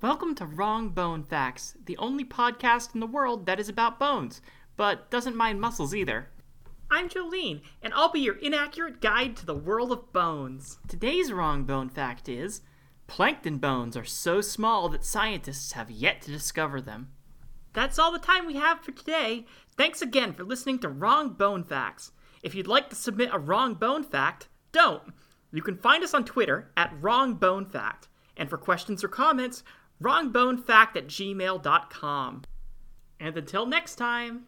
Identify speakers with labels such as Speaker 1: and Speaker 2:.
Speaker 1: Welcome to Wrong Bone Facts, the only podcast in the world that is about bones, but doesn't mind muscles either. I'm Jolene, and I'll be your inaccurate guide to the world of bones. Today's wrong bone fact is plankton bones are so small that scientists have yet to discover them. That's all the time we have for today. Thanks again for listening to Wrong Bone Facts. If you'd like to submit a wrong bone fact, don't. You can find us on Twitter at WrongBoneFact. And for questions or comments, wrongbonefact at gmail.com. And until next time.